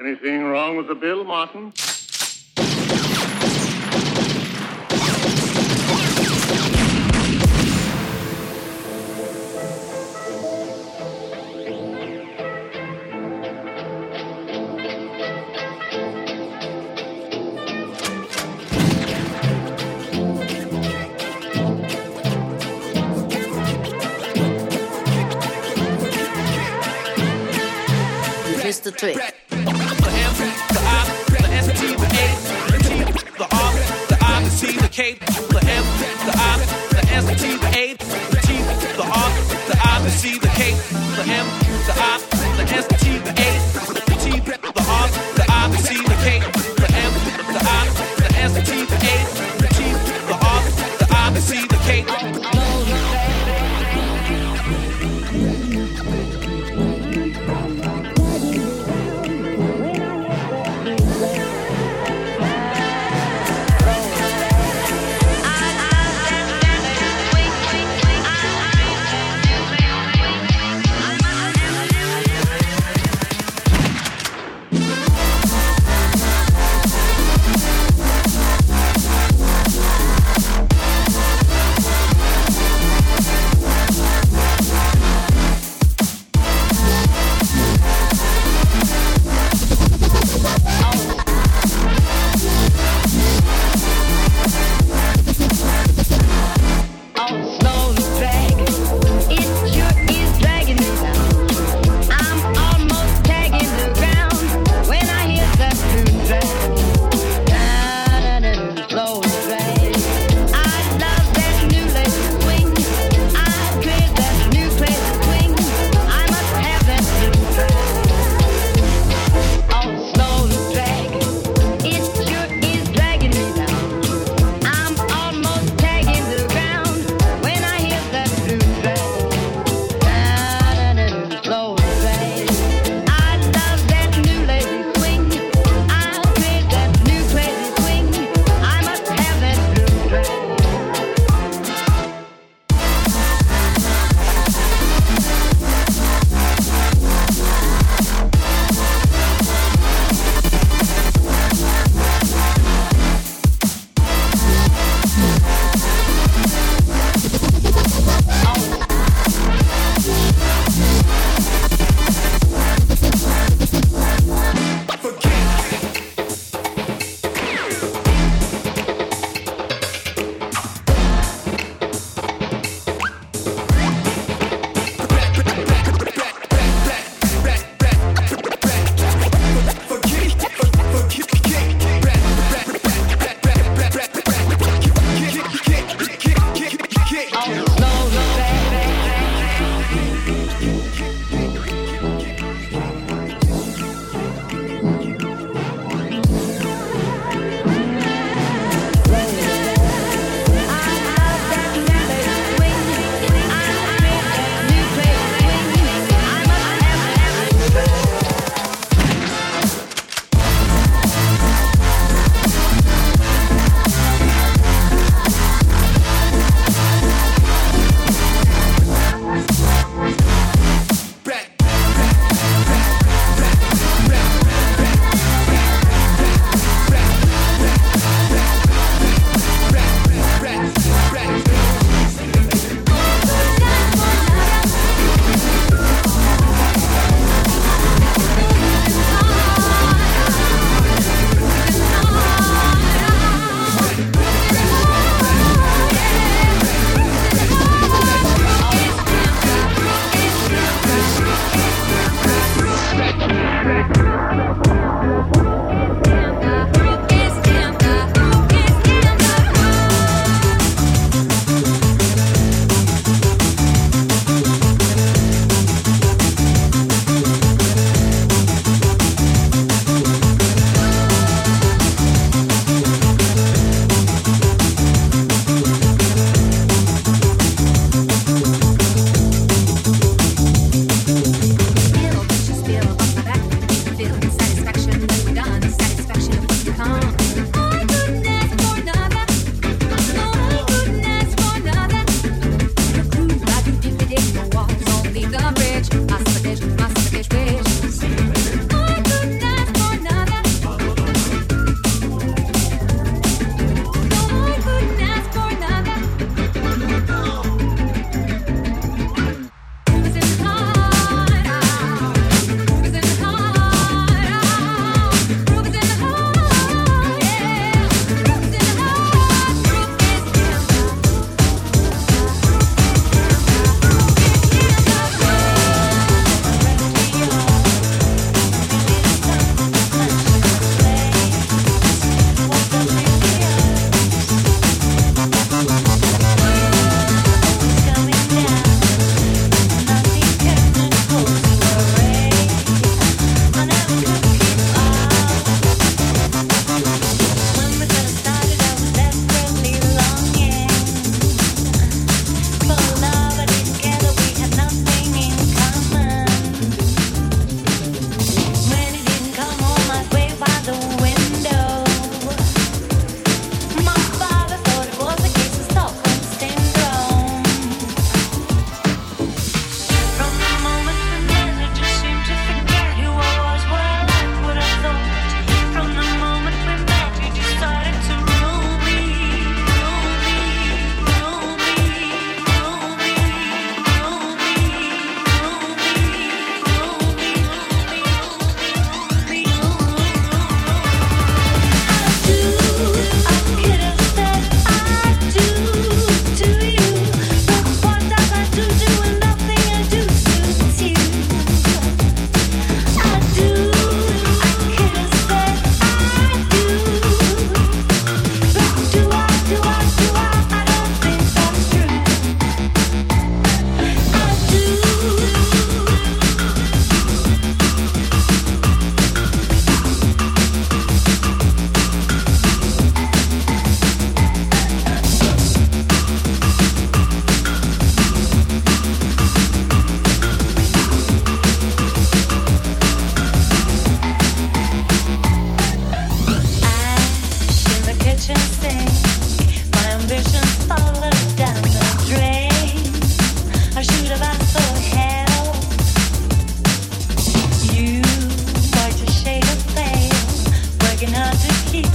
Anything wrong with the bill, Martin? Mista Trick.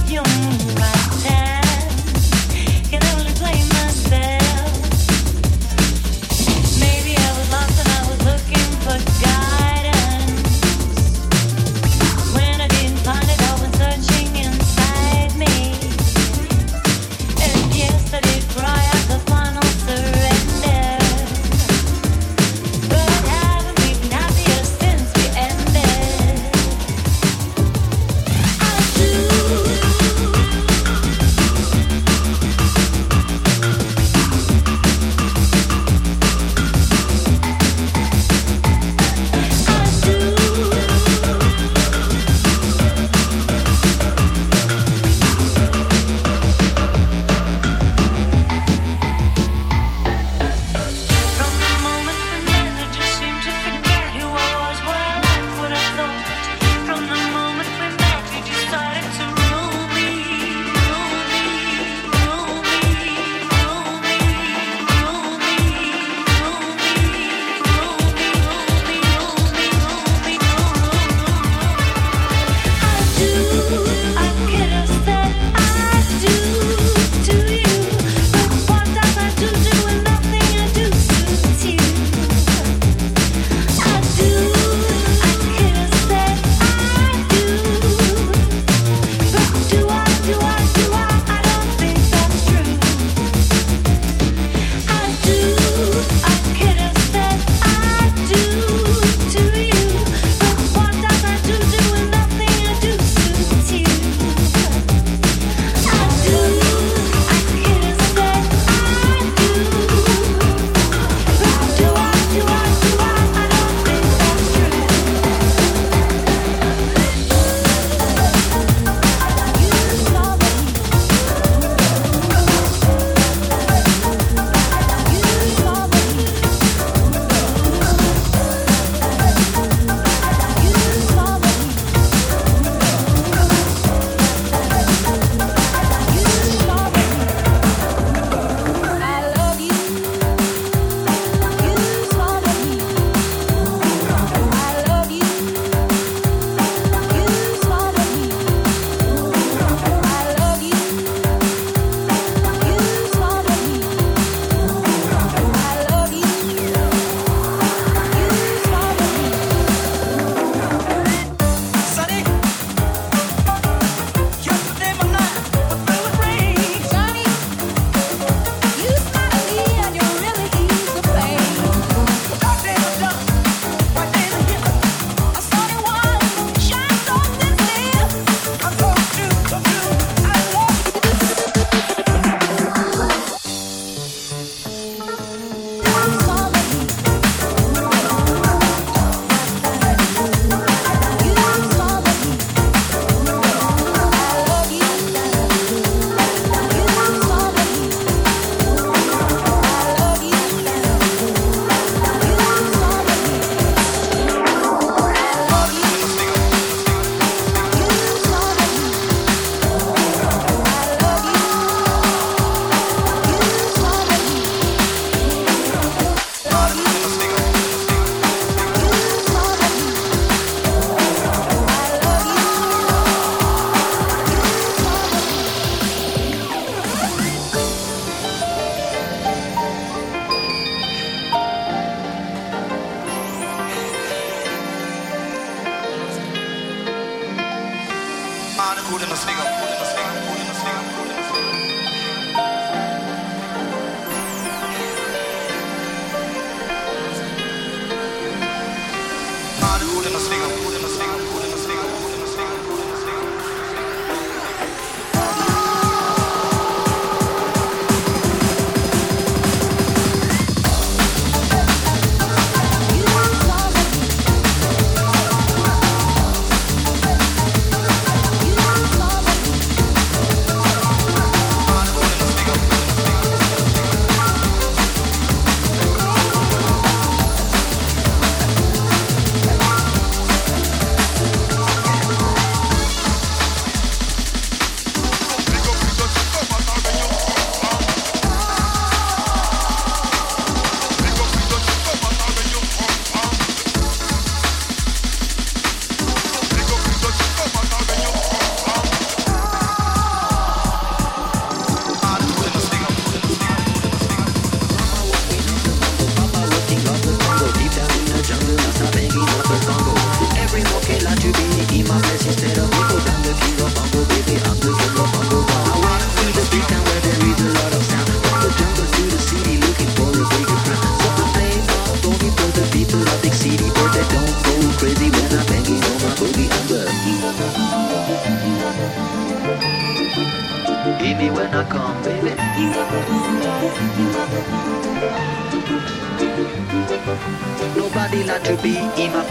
you.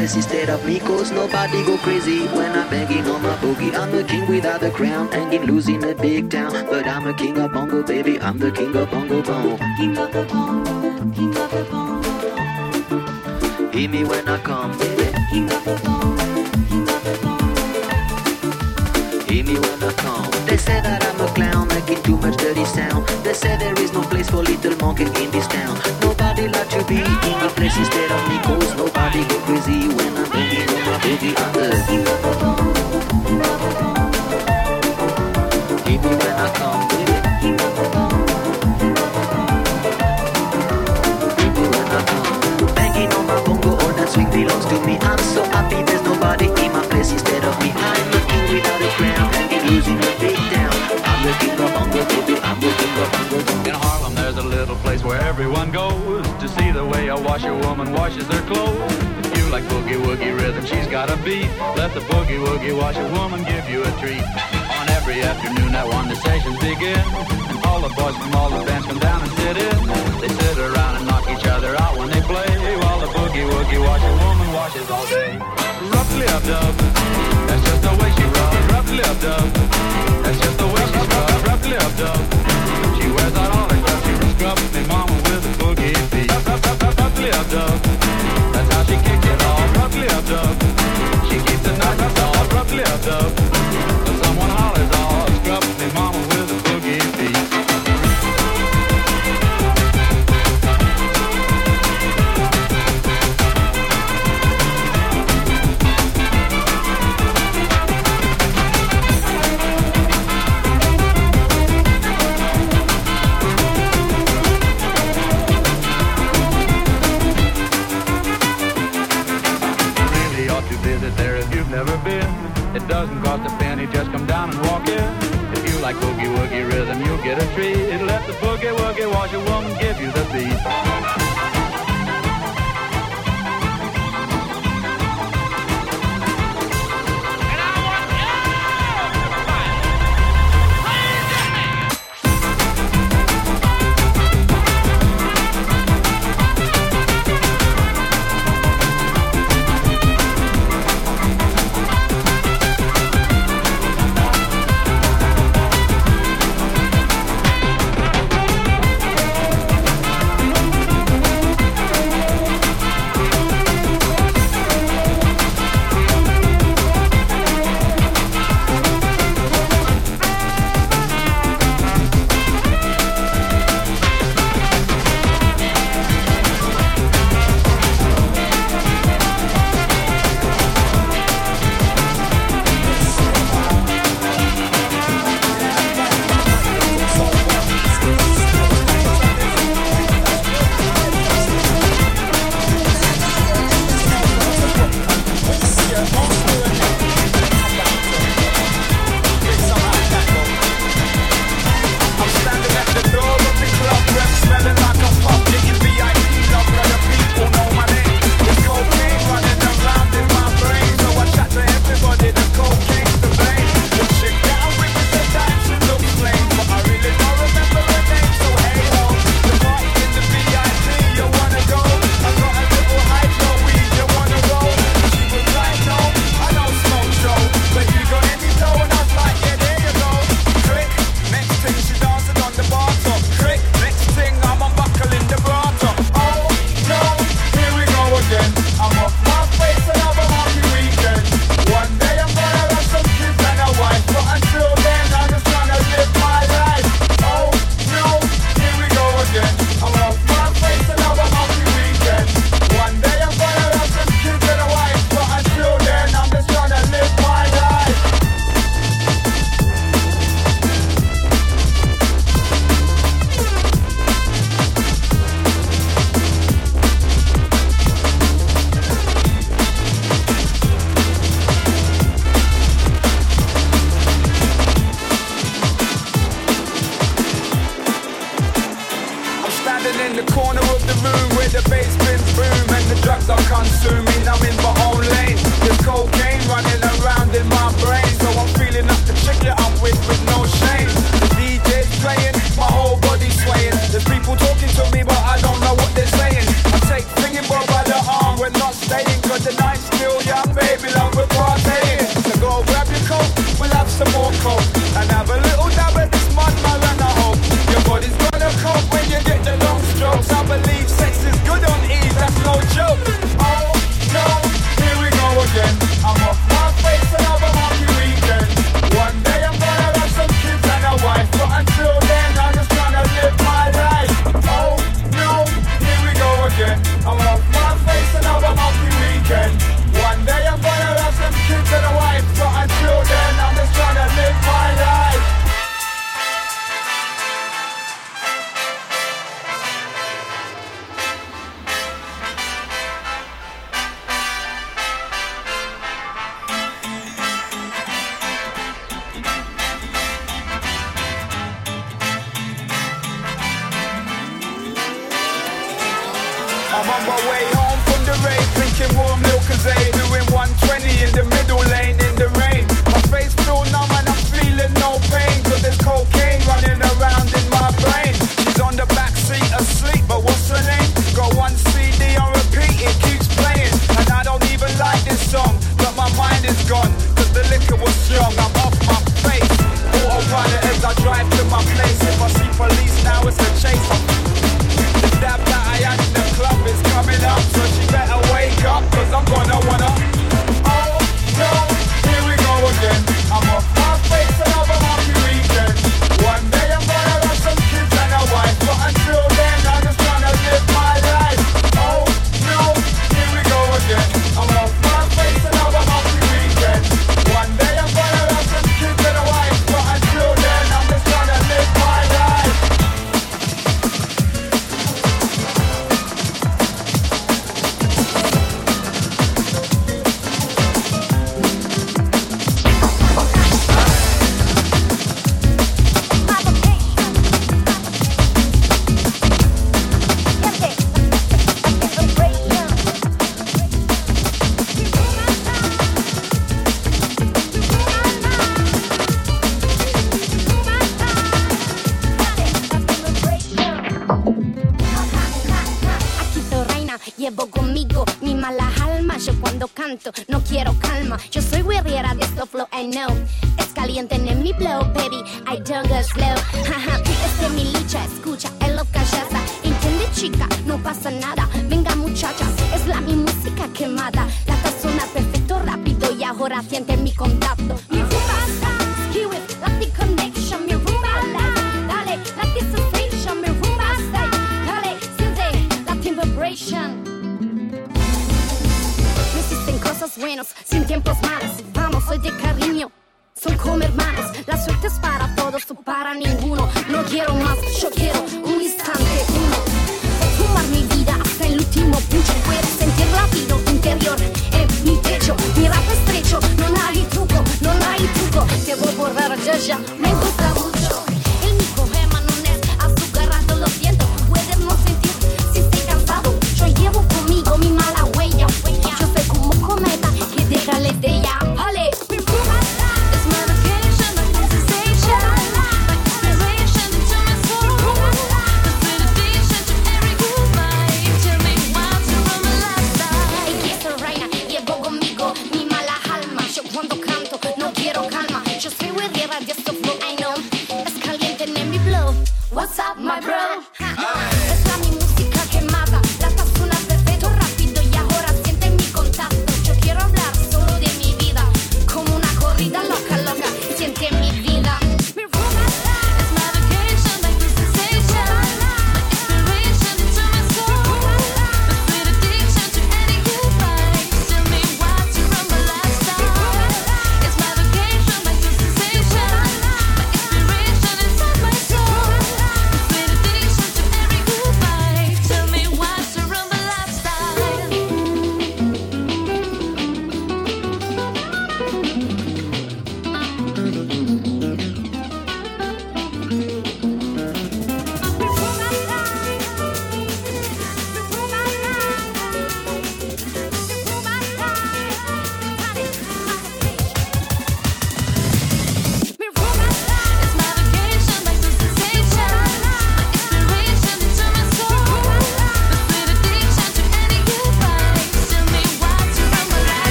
Please instead of me cause nobody go crazy. When I'm banging on my boogie I'm the king without the crown. Hanging loose in a big town But I'm a king of bongo baby. I'm the king of bongo bong King of the bongo King of the bongo. Hear me when I come baby. King of the bongo King of the bongo. Hear me when I come. They say that I'm a clown Making too much dirty sound they say there is no place for little monkey in this town. Nobody like to be in a place instead of me, cause nobody go crazy when I'm thinking of my baby on earth. Baby, when I come, washerwoman washes her clothes. If you like boogie woogie rhythm, she's got a beat. Let the boogie woogie washerwoman give you a treat. On every afternoon at one, the sessions begin. All the boys from all the bands come down and sit in. They sit around and knock each other out when they play. While the boogie woogie washerwoman washes all day. Roughly up dub, that's just the way she rubs. Roughly up dub, that's just the way she rubs. Roughly up dub. She keeps the night up, I'll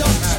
pumping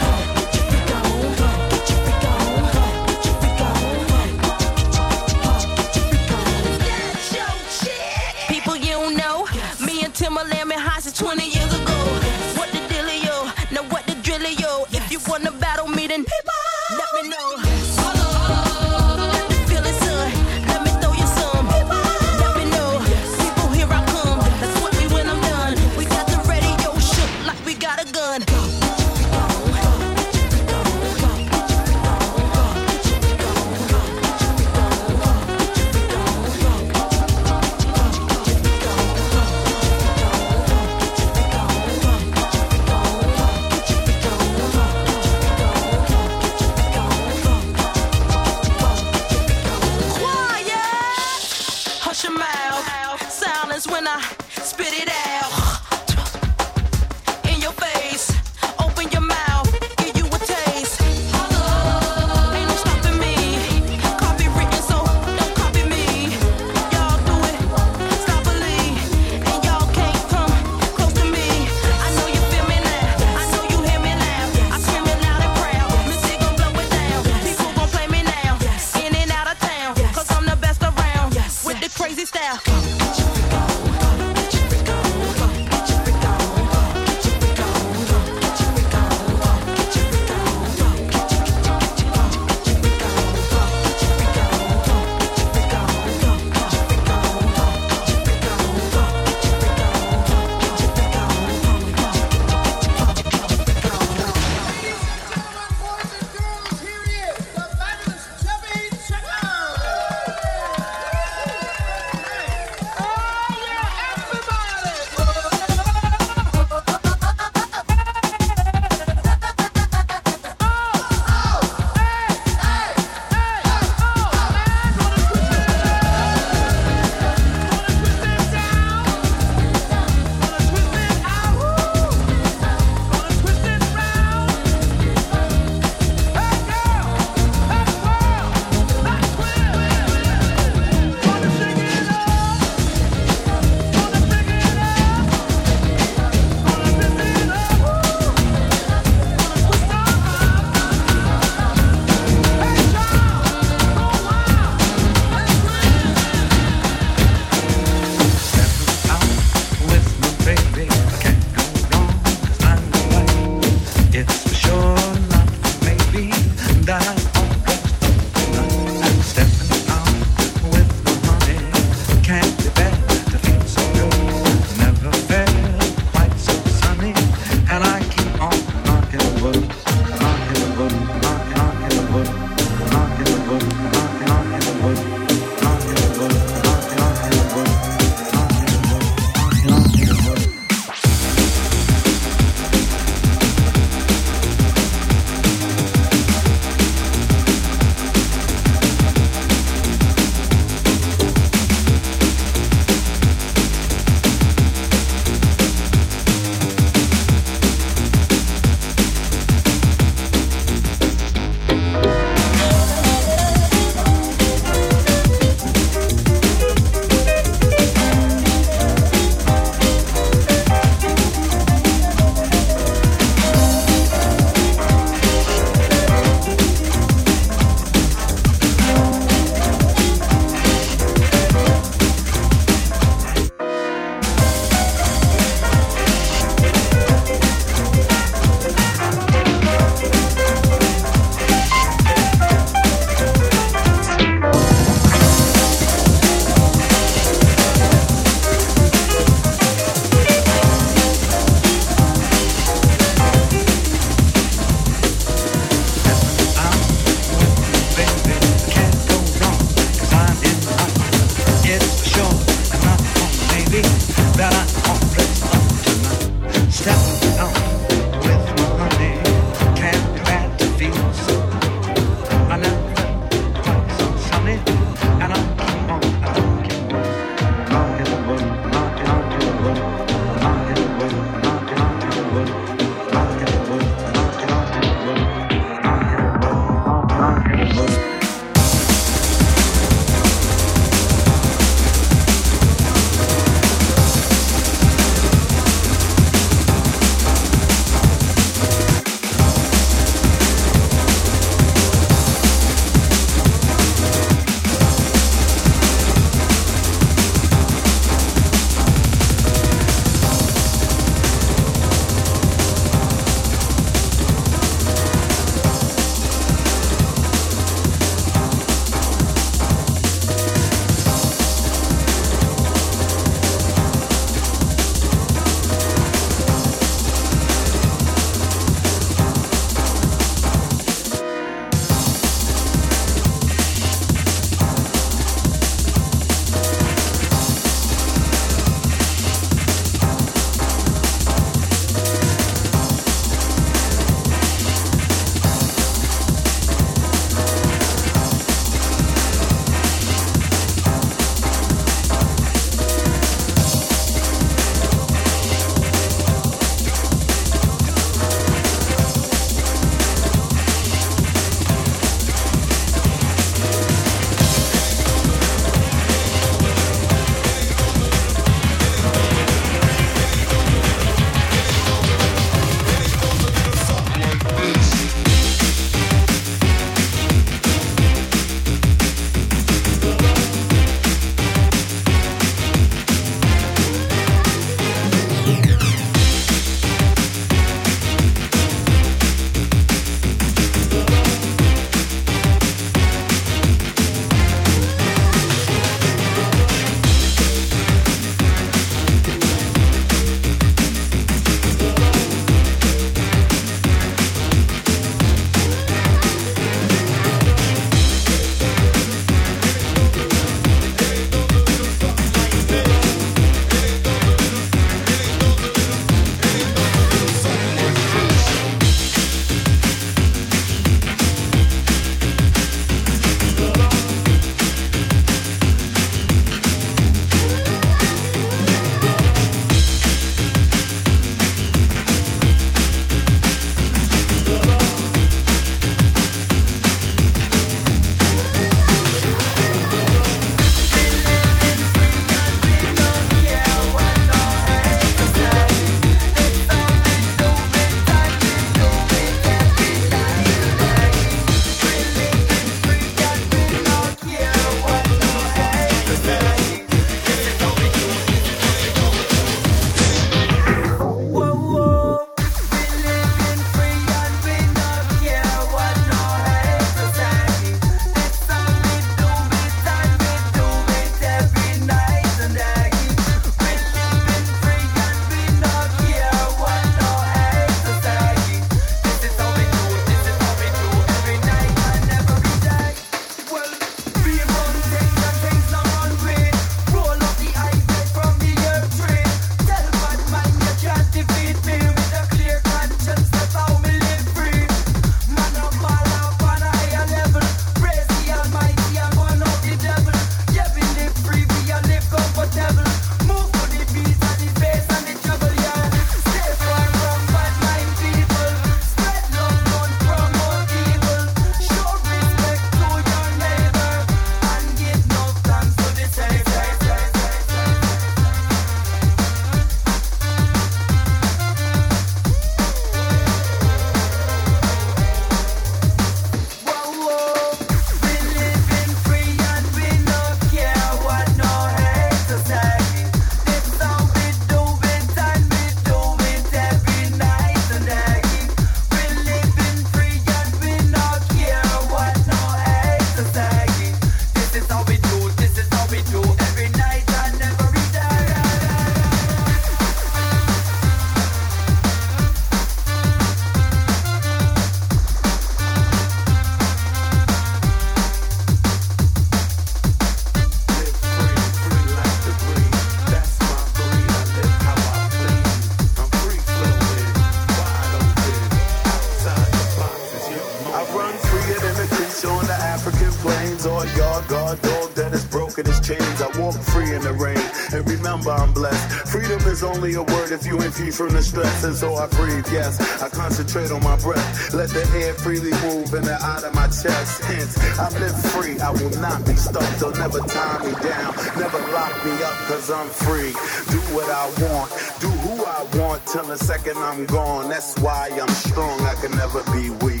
only a word if you ain't free from the stress. And so I breathe, yes. I concentrate on my breath. Let the air freely move in and out of my chest. Hence, I live free. I will not be stuck. They'll never tie me down. Never lock me up, cause I'm free. Do what I want. Do who I want till the second I'm gone. That's why I'm strong. I can never be weak.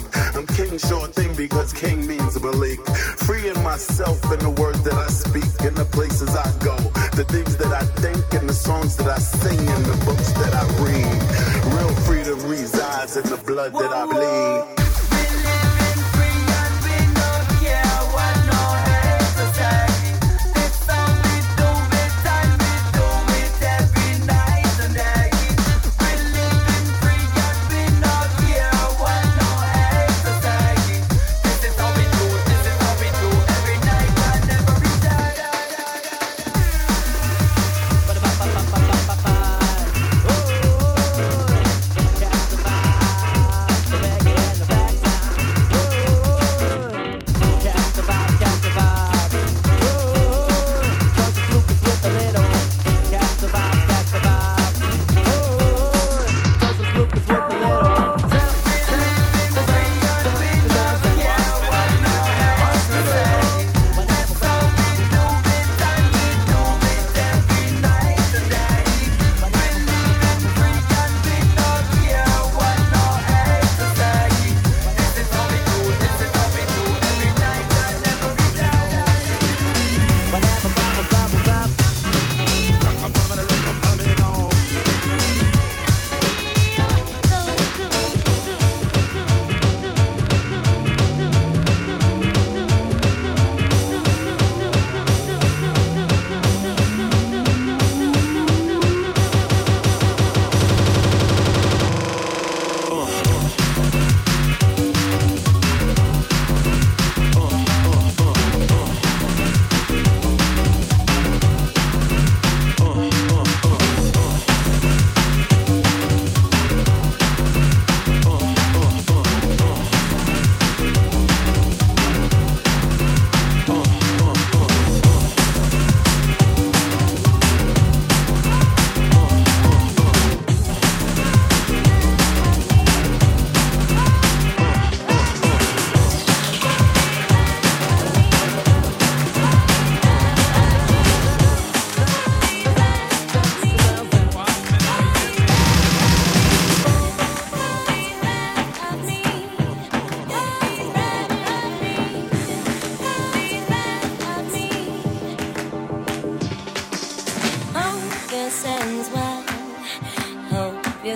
King short thing because king means Malik. Freeing myself in the words that I speak, in the places I go, the things that I think, and the songs that I sing, and the books that I read. Real freedom resides in the blood that I bleed.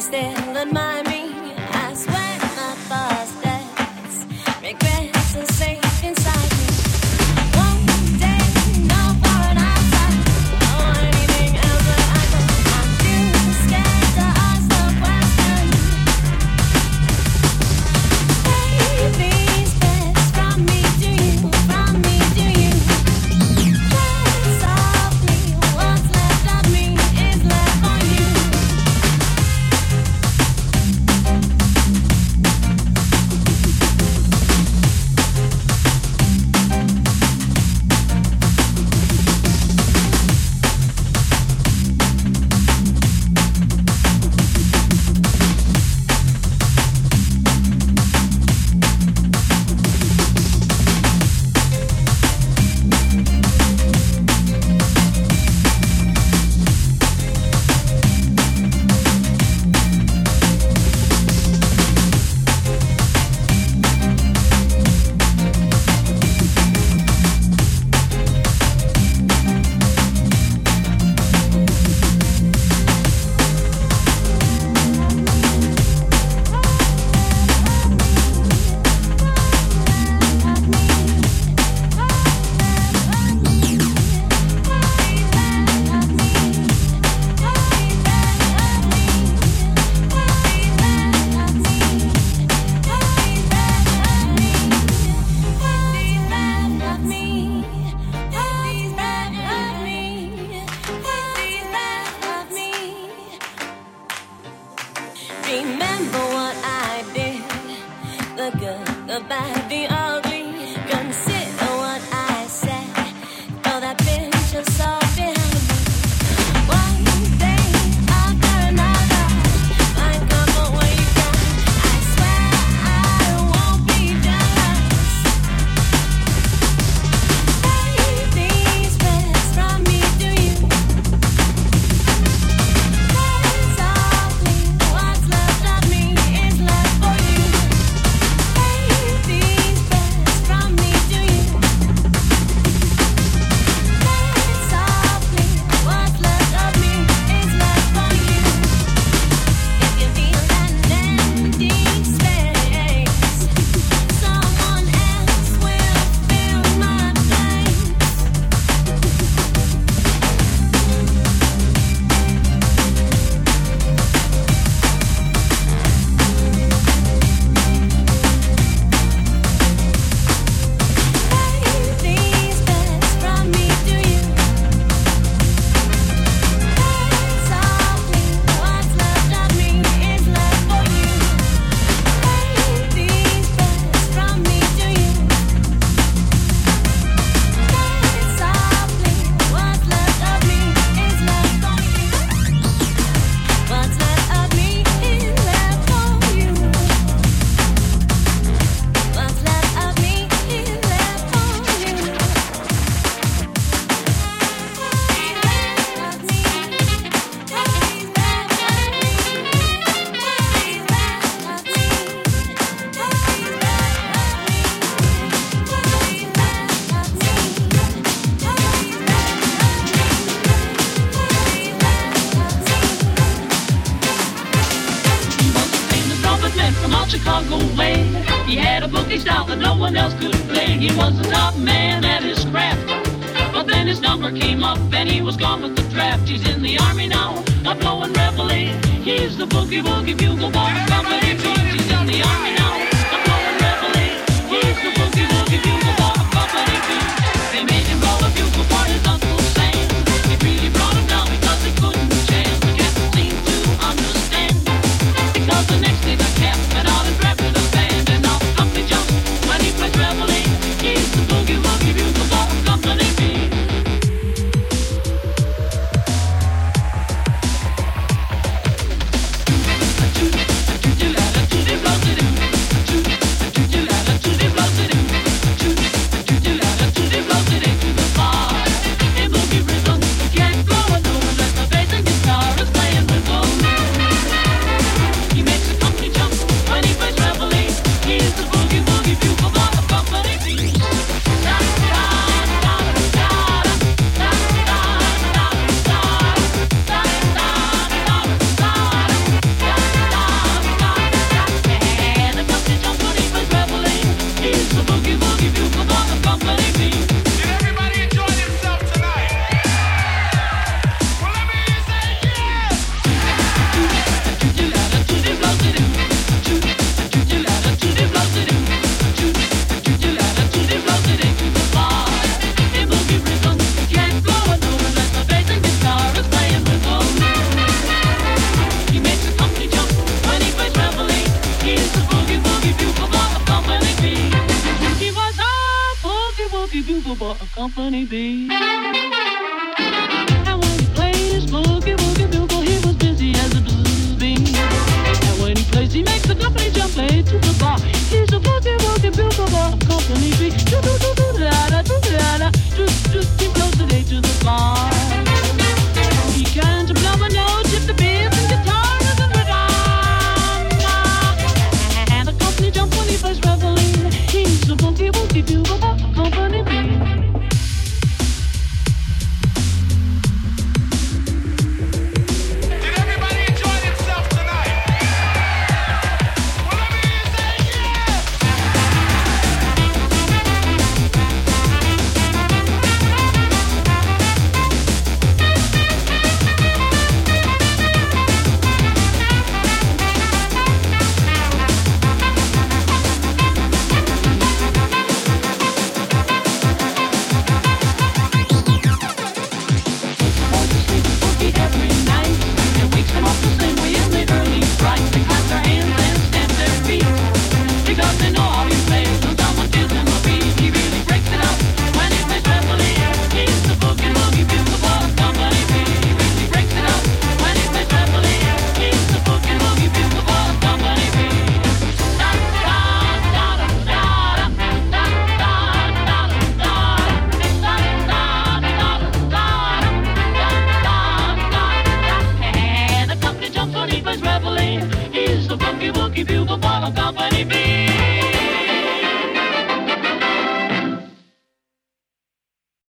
The good, the